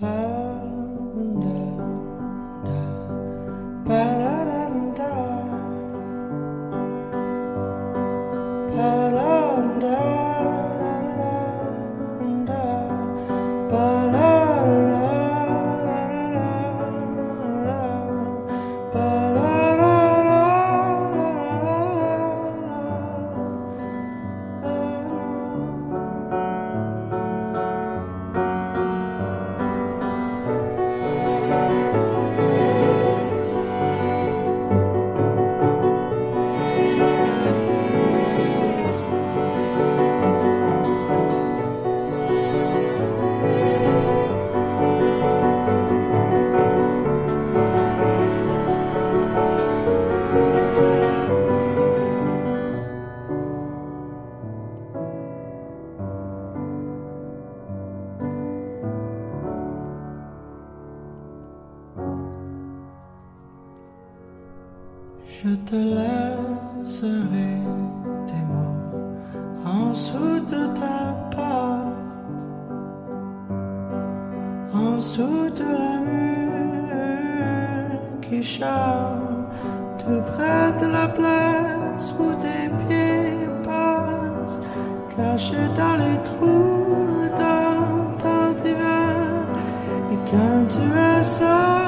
Bye. Je te laisserai tes mots en dessous de ta porte, en dessous de la mur qui chante tout près de la place où tes pieds passent, cachés dans les trous dans ton hiver. Et quand tu es seul,